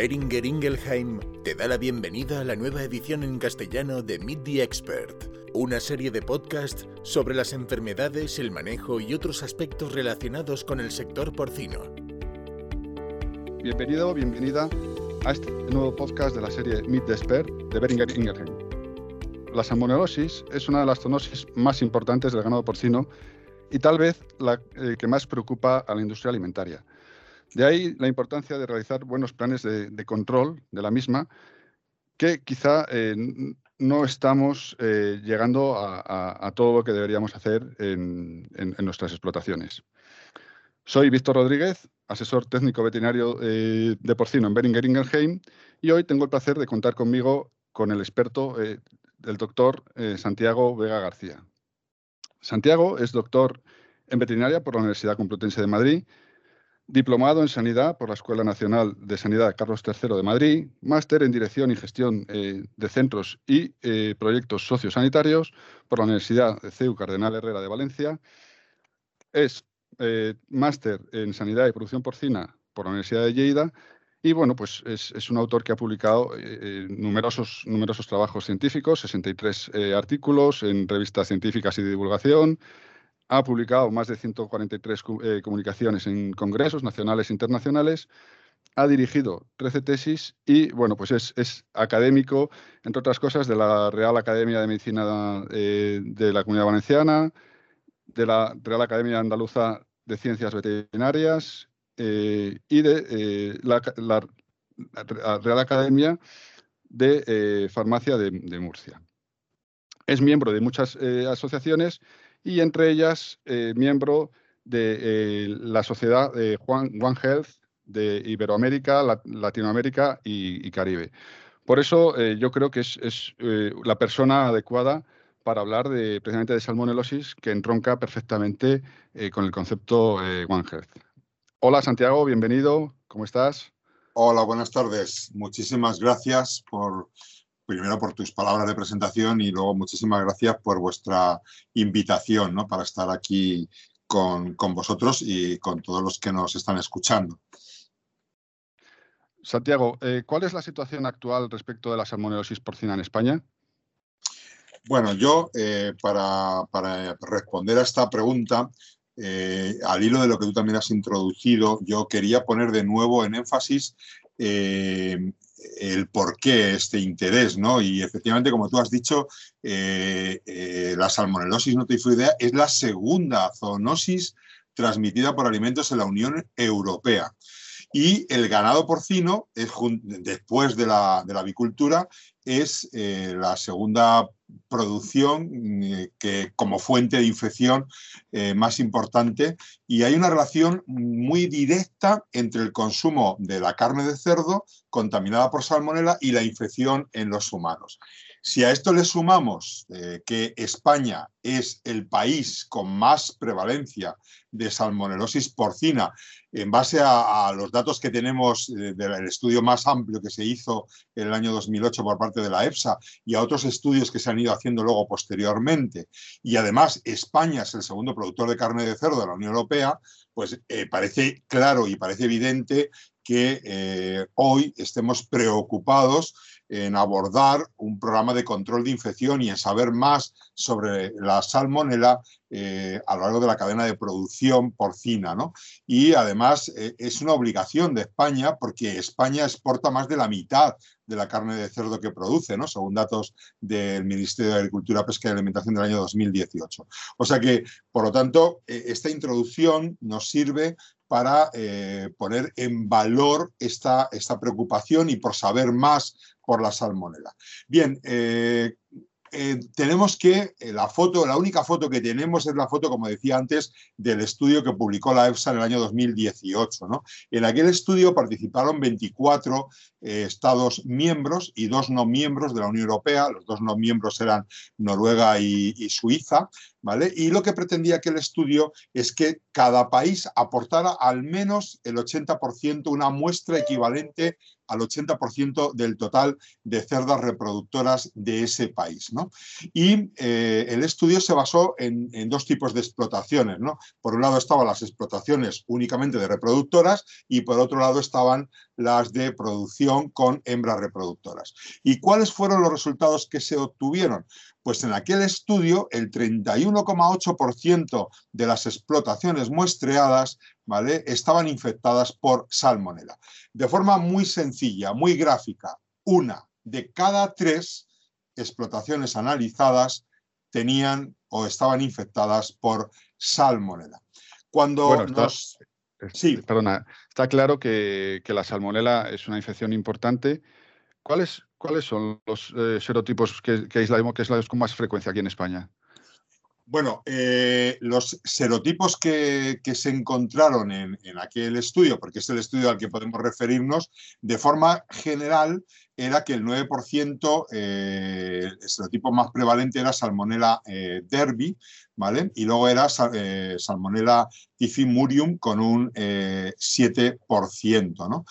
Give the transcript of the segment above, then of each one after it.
Beringer Ingelheim te da la bienvenida a la nueva edición en castellano de Meet the Expert, una serie de podcasts sobre las enfermedades, el manejo y otros aspectos relacionados con el sector porcino. Bienvenido, bienvenida a este nuevo podcast de la serie Meet the Expert de Beringer Ingelheim. La salmonelosis es una de las zoonosis más importantes del ganado porcino y tal vez la eh, que más preocupa a la industria alimentaria. De ahí la importancia de realizar buenos planes de, control de la misma, que quizá eh, no estamos eh, llegando a, todo lo que deberíamos hacer en, nuestras explotaciones. Soy Víctor Rodríguez, asesor técnico veterinario eh, de porcino en Beringer Ingelheim, y hoy tengo el placer de contar conmigo con el experto, el doctor Santiago Vega García. Santiago es doctor en veterinaria por la Universidad Complutense de Madrid diplomado en Sanidad por la Escuela Nacional de Sanidad Carlos III de Madrid, máster en Dirección y Gestión eh, de Centros y eh, Proyectos Sociosanitarios por la Universidad CEU Cardenal Herrera de Valencia, es eh, máster en Sanidad y Producción Porcina por la Universidad de Lleida y bueno, pues es, un autor que ha publicado numerosos, numerosos trabajos científicos, 63 artículos en revistas científicas y de divulgación, ha publicado más de 143 eh, comunicaciones en congresos nacionales e internacionales, ha dirigido 13 tesis y, bueno, pues es, académico, entre otras cosas, de la Real Academia de Medicina eh, de la Comunidad Valenciana, de la Real Academia Andaluza de Ciencias Veterinarias eh, y de la, Real Academia de Farmacia de, de, Murcia. Es miembro de muchas asociaciones y entre ellas eh, miembro de eh, la sociedad de One Health de Iberoamérica, Latinoamérica y, Caribe. Por eso eh, yo creo que es, la persona adecuada para hablar de, precisamente de salmonelosis que entronca perfectamente con el concepto One Health. Hola Santiago, bienvenido, ¿cómo estás? Hola, buenas tardes. Muchísimas gracias por primero por tus palabras de presentación y luego muchísimas gracias por vuestra invitación ¿no? para estar aquí con, vosotros y con todos los que nos están escuchando. Santiago, eh, ¿cuál es la situación actual respecto de la salmonelosis porcina en España? Bueno, yo eh, para, responder a esta pregunta, eh, al hilo de lo que tú también has introducido, yo quería poner de nuevo en énfasis el por qué este interés, ¿no? Y efectivamente, como tú has dicho, eh, eh, la salmonelosis notifoidea es la segunda zoonosis transmitida por alimentos en la Unión Europea. Y el ganado porcino, después de la, avicultura, es eh, la segunda producción eh, que, como fuente de infección eh, más importante y hay una relación muy directa entre el consumo de la carne de cerdo contaminada por salmonela y la infección en los humanos. Si a esto le sumamos que España es el país con más prevalencia de salmonelosis porcina, en base a, los datos que tenemos del estudio más amplio que se hizo en el año 2008 por parte de la EFSA y a otros estudios que se han ido haciendo luego posteriormente, y además España es el segundo productor de carne de cerdo de la Unión Europea, pues eh, parece claro y parece evidente que hoy estemos preocupados en abordar un programa de control de infección y en saber más sobre la salmonela eh, a lo largo de la cadena de producción porcina. ¿no? Y además eh, es una obligación de España porque España exporta más de la mitad de la carne de cerdo que produce, ¿no? según datos del Ministerio de Agricultura, Pesca y Alimentación del año 2018. O sea que, por lo tanto, eh, esta introducción nos sirve para poner en valor esta, esta preocupación y por saber más por la salmonela. Bien, eh, eh, tenemos que, eh, la foto, la única foto que tenemos es la foto, como decía antes, del estudio que publicó la EFSA en el año 2018. ¿no? En aquel estudio participaron 24 Estados miembros y dos no miembros de la Unión Europea. Los dos no miembros eran Noruega y, Suiza. ¿vale? Y lo que pretendía aquel estudio es que cada país aportara al menos el 80%, una muestra equivalente al 80% del total de cerdas reproductoras de ese país. ¿no? Y eh, el estudio se basó en, dos tipos de explotaciones. ¿no? Por un lado estaban las explotaciones únicamente de reproductoras y por otro lado estaban las de producción con hembras reproductoras. ¿Y cuáles fueron los resultados que se obtuvieron? Pues en aquel estudio el 31,8% de las explotaciones muestreadas ¿vale? estaban infectadas por salmonela. De forma muy sencilla, muy gráfica, una de cada tres explotaciones analizadas tenían o estaban infectadas por salmonela. Cuando nos... Sí. Perdona, está claro que, la salmonela es una infección importante. ¿Cuáles, cuáles son los eh, serotipos que, que, aislamos, que aislamos con más frecuencia aquí en España? Bueno, eh, los serotipos que, se encontraron en, aquel estudio, porque es el estudio al que podemos referirnos, de forma general era que el 9%, eh, el serotipo más prevalente era Salmonella eh, derby, ¿vale? Y luego era Salmonella tifimurium con un 7%, ¿no?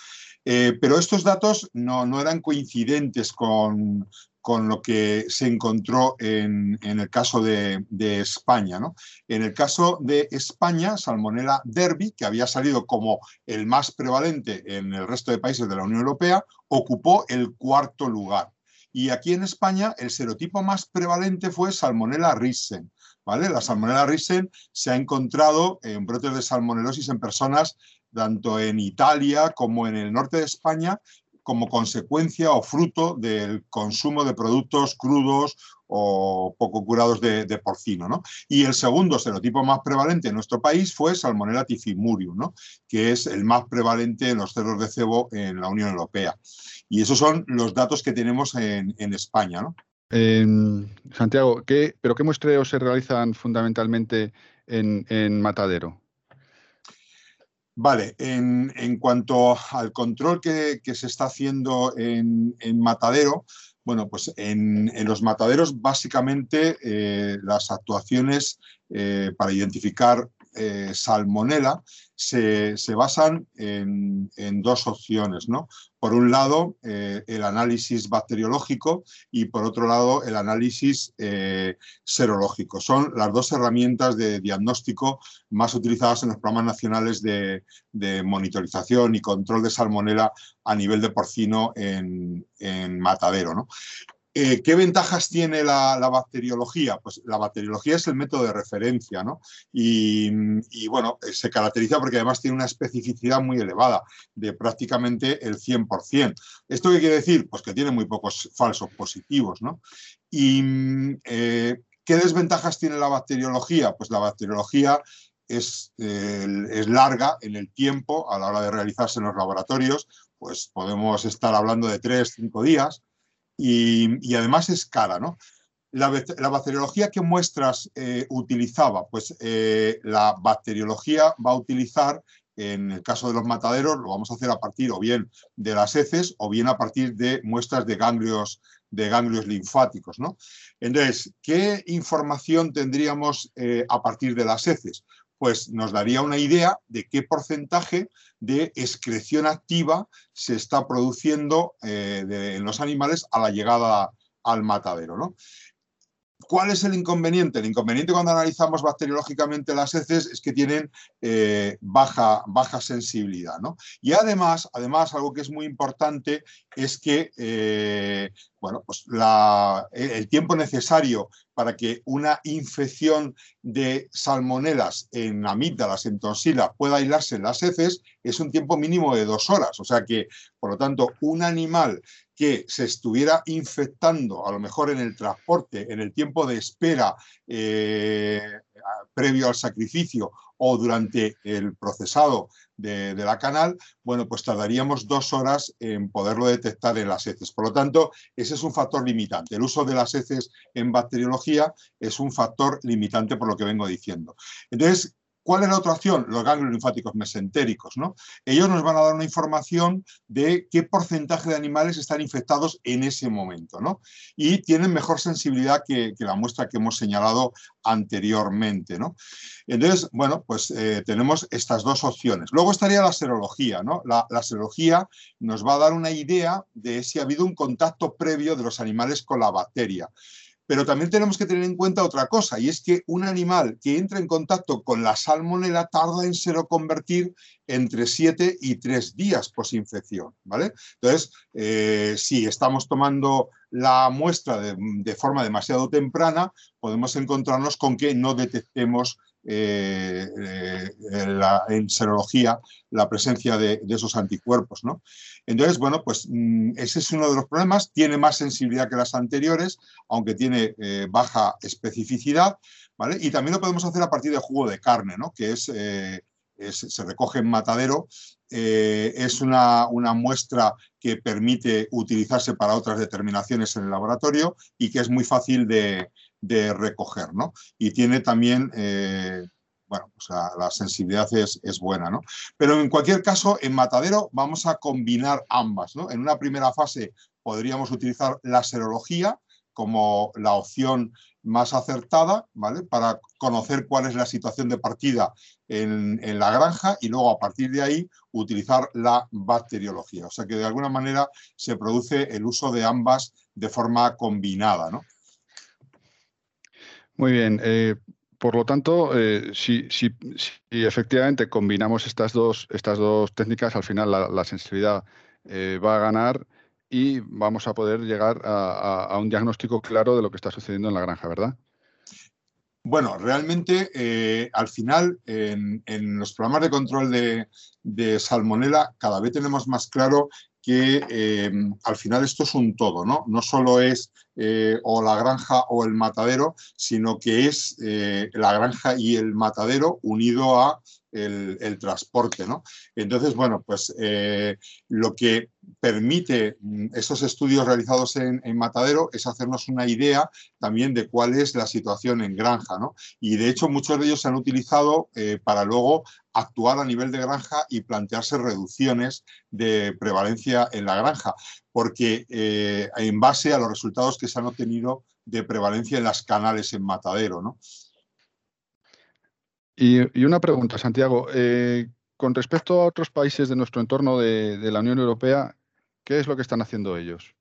pero estos datos no eran coincidentes con, con lo que se encontró en, el caso de, España. ¿no? En el caso de España, Salmonella derby, que había salido como el más prevalente en el resto de países de la Unión Europea, ocupó el cuarto lugar. Y aquí en España el serotipo más prevalente fue Salmonella risen. ¿vale? La Salmonella risen se ha encontrado en brotes de salmonelosis en personas tanto en Italia como en el norte de España como consecuencia o fruto del consumo de productos crudos o poco curados de, porcino. ¿no? Y el segundo serotipo más prevalente en nuestro país fue Salmonella tifimurium, ¿no? que es el más prevalente en los cerdos de cebo en la Unión Europea. Y esos son los datos que tenemos en, España. ¿no? Santiago, ¿qué, ¿pero qué muestreos se realizan fundamentalmente en Matadero? Vale, en, cuanto al control que, se está haciendo en, matadero, bueno, pues en, los mataderos básicamente eh, las actuaciones eh, para identificar eh, salmonela se, basan en, dos opciones. ¿no? Por un lado, eh, el análisis bacteriológico y por otro lado, el análisis eh, serológico. Son las dos herramientas de diagnóstico más utilizadas en los programas nacionales de, monitorización y control de salmonela a nivel de porcino en, en matadero. ¿no? Eh, ¿Qué ventajas tiene la, bacteriología? Pues la bacteriología es el método de referencia, ¿no? Y, bueno, eh, se caracteriza porque además tiene una especificidad muy elevada, de prácticamente el 100%. ¿Esto qué quiere decir? Pues que tiene muy pocos falsos positivos, ¿no? ¿Y eh, qué desventajas tiene la bacteriología? Pues la bacteriología es, es, larga en el tiempo a la hora de realizarse en los laboratorios, pues podemos estar hablando de tres, cinco días, y, además es cara, ¿no? La, bacteriología que muestras eh, utilizaba, pues eh, la bacteriología va a utilizar, en el caso de los mataderos, lo vamos a hacer a partir o bien de las heces o bien a partir de muestras de ganglios, de ganglios linfáticos, ¿no? Entonces, ¿qué información tendríamos eh, a partir de las heces? Pues nos daría una idea de qué porcentaje de excreción activa se está produciendo eh, en los animales a la llegada al matadero. ¿no? ¿Cuál es el inconveniente? El inconveniente cuando analizamos bacteriológicamente las heces es que tienen eh, baja, baja, sensibilidad. ¿no? Y además, además, algo que es muy importante es que eh, bueno, pues el tiempo necesario para que una infección de salmonelas en amígdalas, en tonsilas, pueda aislarse en las heces es un tiempo mínimo de dos horas. O sea que, por lo tanto, un animal que se estuviera infectando, a lo mejor en el transporte, en el tiempo de espera eh, previo al sacrificio o durante el procesado de, la canal, bueno, pues tardaríamos dos horas en poderlo detectar en las heces. Por lo tanto, ese es un factor limitante. El uso de las heces en bacteriología es un factor limitante por lo que vengo diciendo. Entonces, ¿Cuál es la otra opción? Los ganglios linfáticos mesentéricos. ¿no? Ellos nos van a dar una información de qué porcentaje de animales están infectados en ese momento. ¿no? Y tienen mejor sensibilidad que, la muestra que hemos señalado anteriormente. ¿no? Entonces, bueno, pues eh, tenemos estas dos opciones. Luego estaría la serología. ¿no? La, la serología nos va a dar una idea de si ha habido un contacto previo de los animales con la bacteria. Pero también tenemos que tener en cuenta otra cosa, y es que un animal que entra en contacto con la salmonela tarda en seroconvertir entre 7 y 3 días posinfección, ¿vale? Entonces, eh, si estamos tomando la muestra de, forma demasiado temprana, podemos encontrarnos con que no detectemos eh, eh, en serología la presencia de, esos anticuerpos. ¿no? Entonces, bueno, pues mm, ese es uno de los problemas. Tiene más sensibilidad que las anteriores, aunque tiene eh, baja especificidad. ¿vale? Y también lo podemos hacer a partir de jugo de carne, ¿no? que es, se recoge en matadero. es una, una muestra que permite utilizarse para otras determinaciones en el laboratorio y que es muy fácil de, de recoger, ¿no? Y tiene también, eh, bueno, o sea, la sensibilidad es, buena, ¿no? Pero en cualquier caso, en matadero vamos a combinar ambas, ¿no? En una primera fase podríamos utilizar la serología como la opción más acertada, ¿vale? Para conocer cuál es la situación de partida en, en, la granja y luego a partir de ahí utilizar la bacteriología. O sea que de alguna manera se produce el uso de ambas de forma combinada, ¿no? Muy bien. Eh, por lo tanto, eh, si, efectivamente combinamos estas dos, estas dos técnicas, al final la, sensibilidad eh, va a ganar y vamos a poder llegar a, un diagnóstico claro de lo que está sucediendo en la granja, ¿verdad? Bueno, realmente al final en, los programas de control de, de salmonela cada vez tenemos más claro que eh, al final esto es un todo, ¿no? No solo es eh, o la granja o el matadero, sino que es eh, la granja y el matadero unido a el, transporte, ¿no? Entonces, bueno, pues lo que permite mm, esos estudios realizados en, Matadero es hacernos una idea también de cuál es la situación en granja, ¿no? Y de hecho muchos de ellos se han utilizado para luego actuar a nivel de granja y plantearse reducciones de prevalencia en la granja, porque eh, en base a los resultados que se han obtenido de prevalencia en las canales en matadero. ¿no? Y, una pregunta, Santiago. Eh, con respecto a otros países de nuestro entorno de, la Unión Europea, ¿qué es lo que están haciendo ellos?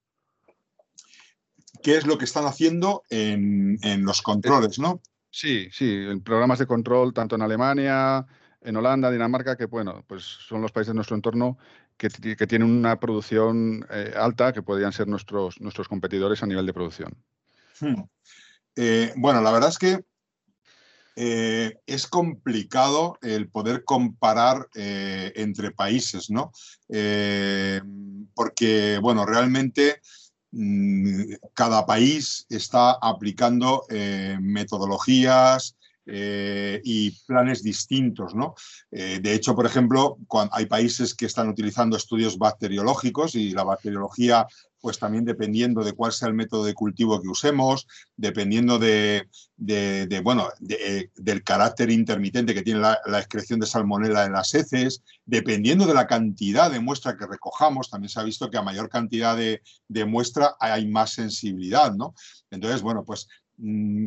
¿Qué es lo que están haciendo en, en los controles, no? Sí, sí, en programas de control tanto en Alemania, en Holanda, Dinamarca, que bueno, pues son los países de nuestro entorno que, tienen una producción eh, alta, que podrían ser nuestros, nuestros competidores a nivel de producción. Hmm. Eh, bueno, la verdad es que eh, es complicado el poder comparar entre países, ¿no? porque, bueno, realmente mm, cada país está aplicando metodologías, eh, y planes distintos. ¿no? Eh, de hecho, por ejemplo, hay países que están utilizando estudios bacteriológicos y la bacteriología pues también dependiendo de cuál sea el método de cultivo que usemos, dependiendo de, bueno, eh, del carácter intermitente que tiene la, excreción de salmonela en las heces, dependiendo de la cantidad de muestra que recojamos, también se ha visto que a mayor cantidad de, de muestra hay más sensibilidad, ¿no? Entonces, bueno, pues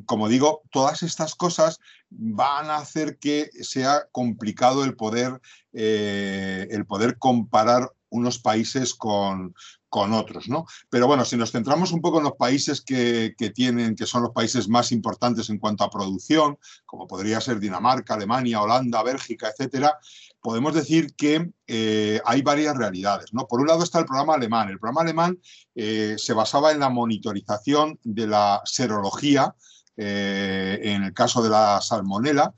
como digo, todas estas cosas van a hacer que sea complicado el poder, eh, el poder comparar unos países con, otros, ¿no? Pero bueno, si nos centramos un poco en los países que, tienen, que son los países más importantes en cuanto a producción, como podría ser Dinamarca, Alemania, Holanda, Bélgica, etcétera, podemos decir que eh, hay varias realidades. ¿no? Por un lado está el programa alemán. El programa alemán eh, se basaba en la monitorización de la serología, eh, en el caso de la salmonela,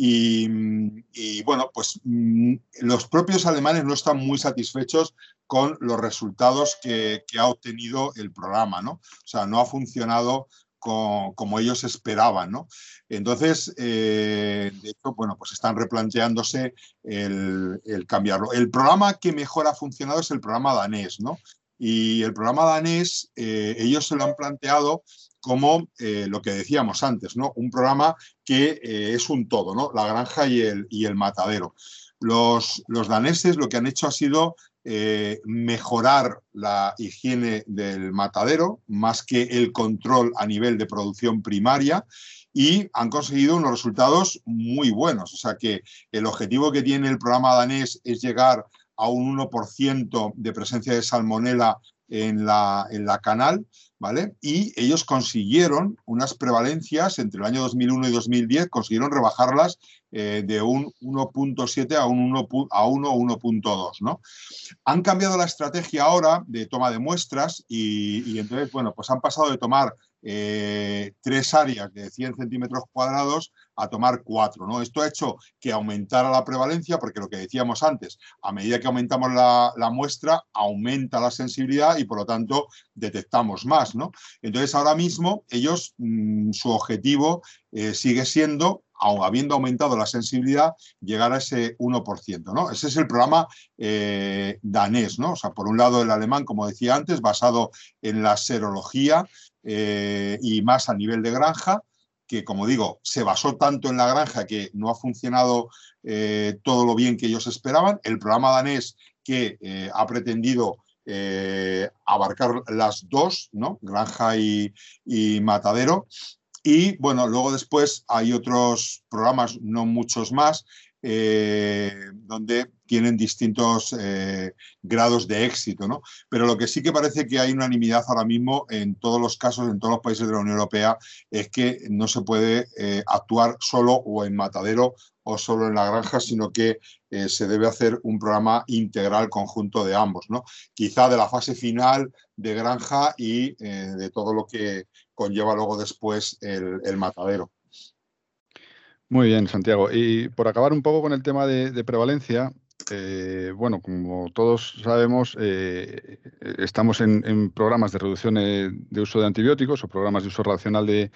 y, bueno, pues mm, los propios alemanes no están muy satisfechos con los resultados que, que, ha obtenido el programa, ¿no? O sea, no ha funcionado como, ellos esperaban. ¿no? Entonces, eh, de hecho, bueno, pues están replanteándose el, cambiarlo. El programa que mejor ha funcionado es el programa danés, ¿no? Y el programa danés, eh, ellos se lo han planteado como lo que decíamos antes, ¿no? Un programa que es un todo, ¿no? La granja y el, y el matadero. Los, los, daneses lo que han hecho ha sido mejorar la higiene del matadero, más que el control a nivel de producción primaria, y han conseguido unos resultados muy buenos. O sea que el objetivo que tiene el programa danés es llegar a un 1% de presencia de salmonela en la, en la canal, ¿vale? Y ellos consiguieron unas prevalencias entre el año 2001 y 2010, consiguieron rebajarlas eh, de un 1.7 a un 1, a 1 1.2, ¿no? Han cambiado la estrategia ahora de toma de muestras y, entonces, bueno, pues han pasado de tomar eh, tres áreas de 100 centímetros cuadrados a tomar cuatro. ¿no? Esto ha hecho que aumentara la prevalencia, porque lo que decíamos antes, a medida que aumentamos la, muestra, aumenta la sensibilidad y por lo tanto detectamos más. ¿no? Entonces ahora mismo ellos, mm, su objetivo eh, sigue siendo habiendo aumentado la sensibilidad, llegar a ese 1%. ¿no? Ese es el programa eh, danés. ¿no? O sea, por un lado el alemán, como decía antes, basado en la serología, eh, y más a nivel de granja, que como digo, se basó tanto en la granja que no ha funcionado eh, todo lo bien que ellos esperaban. El programa danés que eh, ha pretendido abarcar las dos, ¿no? granja y, y matadero. Y bueno, luego después hay otros programas, no muchos más, eh, donde tienen distintos eh, grados de éxito, ¿no? Pero lo que sí que parece que hay unanimidad ahora mismo en todos los casos, en todos los países de la Unión Europea, es que no se puede eh, actuar solo o en matadero o solo en la granja, sino que se debe hacer un programa integral conjunto de ambos, ¿no? Quizá de la fase final de granja y de todo lo que conlleva luego después el matadero. Muy bien, Santiago. Y por acabar un poco con el tema de, prevalencia, eh, bueno, como todos sabemos, eh, estamos en, programas de reducción de, uso de antibióticos o programas de uso racional de,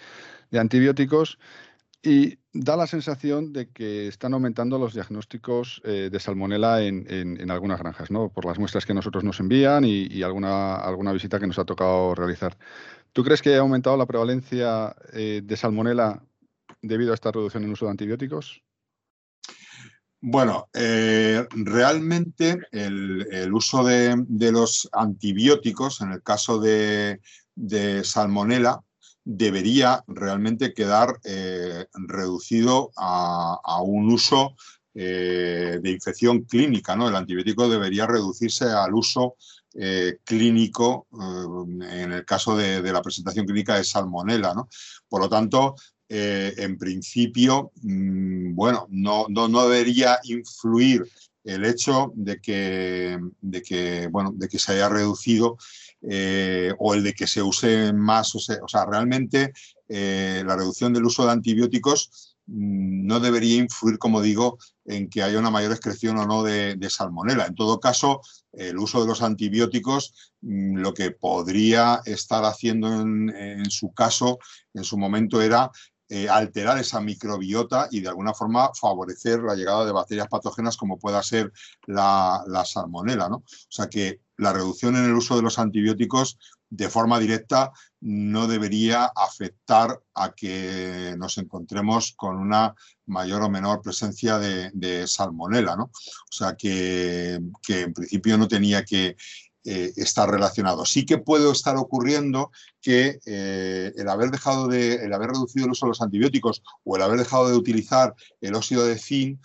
antibióticos y da la sensación de que están aumentando los diagnósticos eh, de salmonela en, algunas granjas, ¿no? Por las muestras que nosotros nos envían y, alguna, alguna visita que nos ha tocado realizar. ¿Tú crees que ha aumentado la prevalencia de salmonela debido a esta reducción en uso de antibióticos? Bueno, eh, realmente el, uso de, los antibióticos, en el caso de, salmonela, debería realmente quedar eh, reducido a, un uso eh, de infección clínica. ¿no? El antibiótico debería reducirse al uso clínico en el caso de, de, la presentación clínica de salmonela. ¿no? Por lo tanto, eh, en principio, mm, bueno, no, no, debería influir el hecho de que, de que, bueno, de que se haya reducido eh, o el de que se use más. O sea, realmente eh, la reducción del uso de antibióticos mm, no debería influir, como digo, en que haya una mayor excreción o no de, salmonela. En todo caso, el uso de los antibióticos, mm, lo que podría estar haciendo en, en, su caso, en su momento, era eh, alterar esa microbiota y de alguna forma favorecer la llegada de bacterias patógenas como pueda ser la, salmonela. ¿no? O sea que la reducción en el uso de los antibióticos de forma directa no debería afectar a que nos encontremos con una mayor o menor presencia de, salmonela. ¿no? O sea que, en principio no tenía que eh, está relacionado. Sí que puede estar ocurriendo que eh, el haber dejado de, el haber reducido el uso de los antibióticos o el haber dejado de utilizar el óxido de zinc,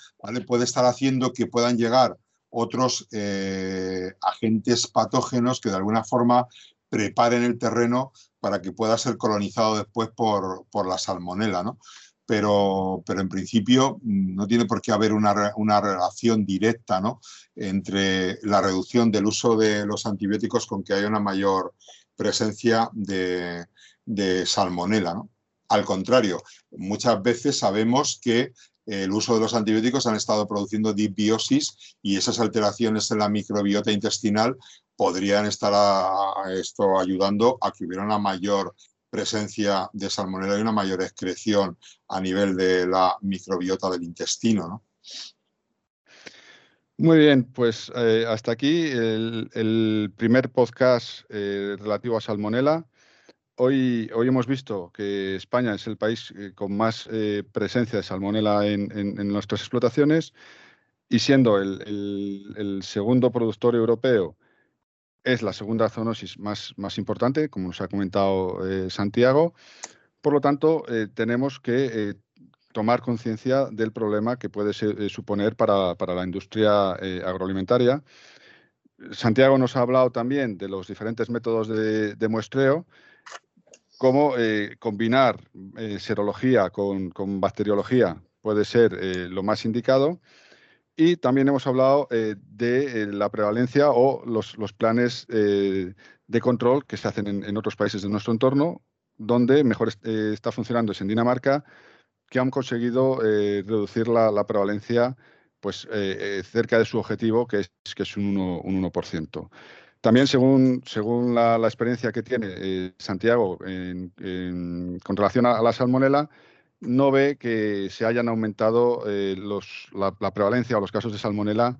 puede estar haciendo que puedan llegar otros eh, agentes patógenos que de alguna forma preparen el terreno para que pueda ser colonizado después por, por la salmonela. ¿no? Pero, pero en principio mm, no tiene por qué haber una, relación directa ¿no? entre la reducción del uso de los antibióticos con que haya una mayor presencia de, de salmonela. Al contrario, muchas veces sabemos que el uso de los antibióticos han estado produciendo disbiosis y esas alteraciones en la microbiota intestinal podrían estar esto ayudando a que hubiera una mayor presencia de salmonella y una mayor excreción a nivel de la microbiota del intestino. ¿no? Muy bien, pues eh, hasta aquí el, primer podcast eh, relativo a salmonella. hoy, hoy hemos visto que España es el país eh, con más presencia de salmonela en, nuestras explotaciones y siendo el, segundo productor europeo, es la segunda zoonosis más, más importante, como nos ha comentado Santiago. Por lo tanto, tenemos que tomar conciencia del problema que puede suponer para, para, la industria agroalimentaria Santiago nos ha hablado también de los diferentes métodos de, muestreo, cómo eh, combinar eh, serología con, bacteriología puede ser eh, lo más indicado. Y también hemos hablado de la prevalencia o los, planes de control que se hacen en, otros países de nuestro entorno, donde mejor está funcionando es en Dinamarca, que han conseguido reducir la, la prevalencia pues eh, eh, cerca de su objetivo, que es, que es un 1%. También, según, según la, experiencia que tiene eh, Santiago con relación a, la salmonela, no ve que se hayan aumentado la, prevalencia o los casos de salmonela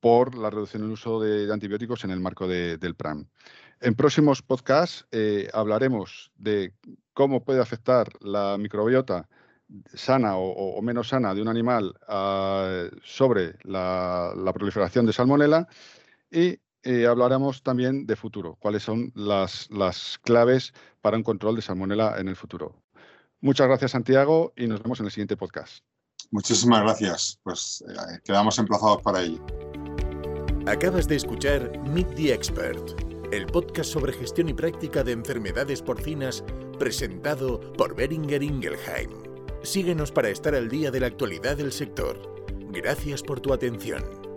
por la reducción del uso de, antibióticos en el marco del PRAM. En próximos podcasts hablaremos de cómo puede afectar la microbiota sana o, menos sana de un animal ah, sobre la, proliferación de salmonela y eh, hablaremos también de futuro, cuáles son las, claves para un control de salmonela en el futuro. Muchas gracias, Santiago, y nos vemos en el siguiente podcast. Muchísimas gracias. Pues eh, quedamos emplazados para ello. Acabas de escuchar Meet the Expert, el podcast sobre gestión y práctica de enfermedades porcinas presentado por Beringer Ingelheim. Síguenos para estar al día de la actualidad del sector. Gracias por tu atención.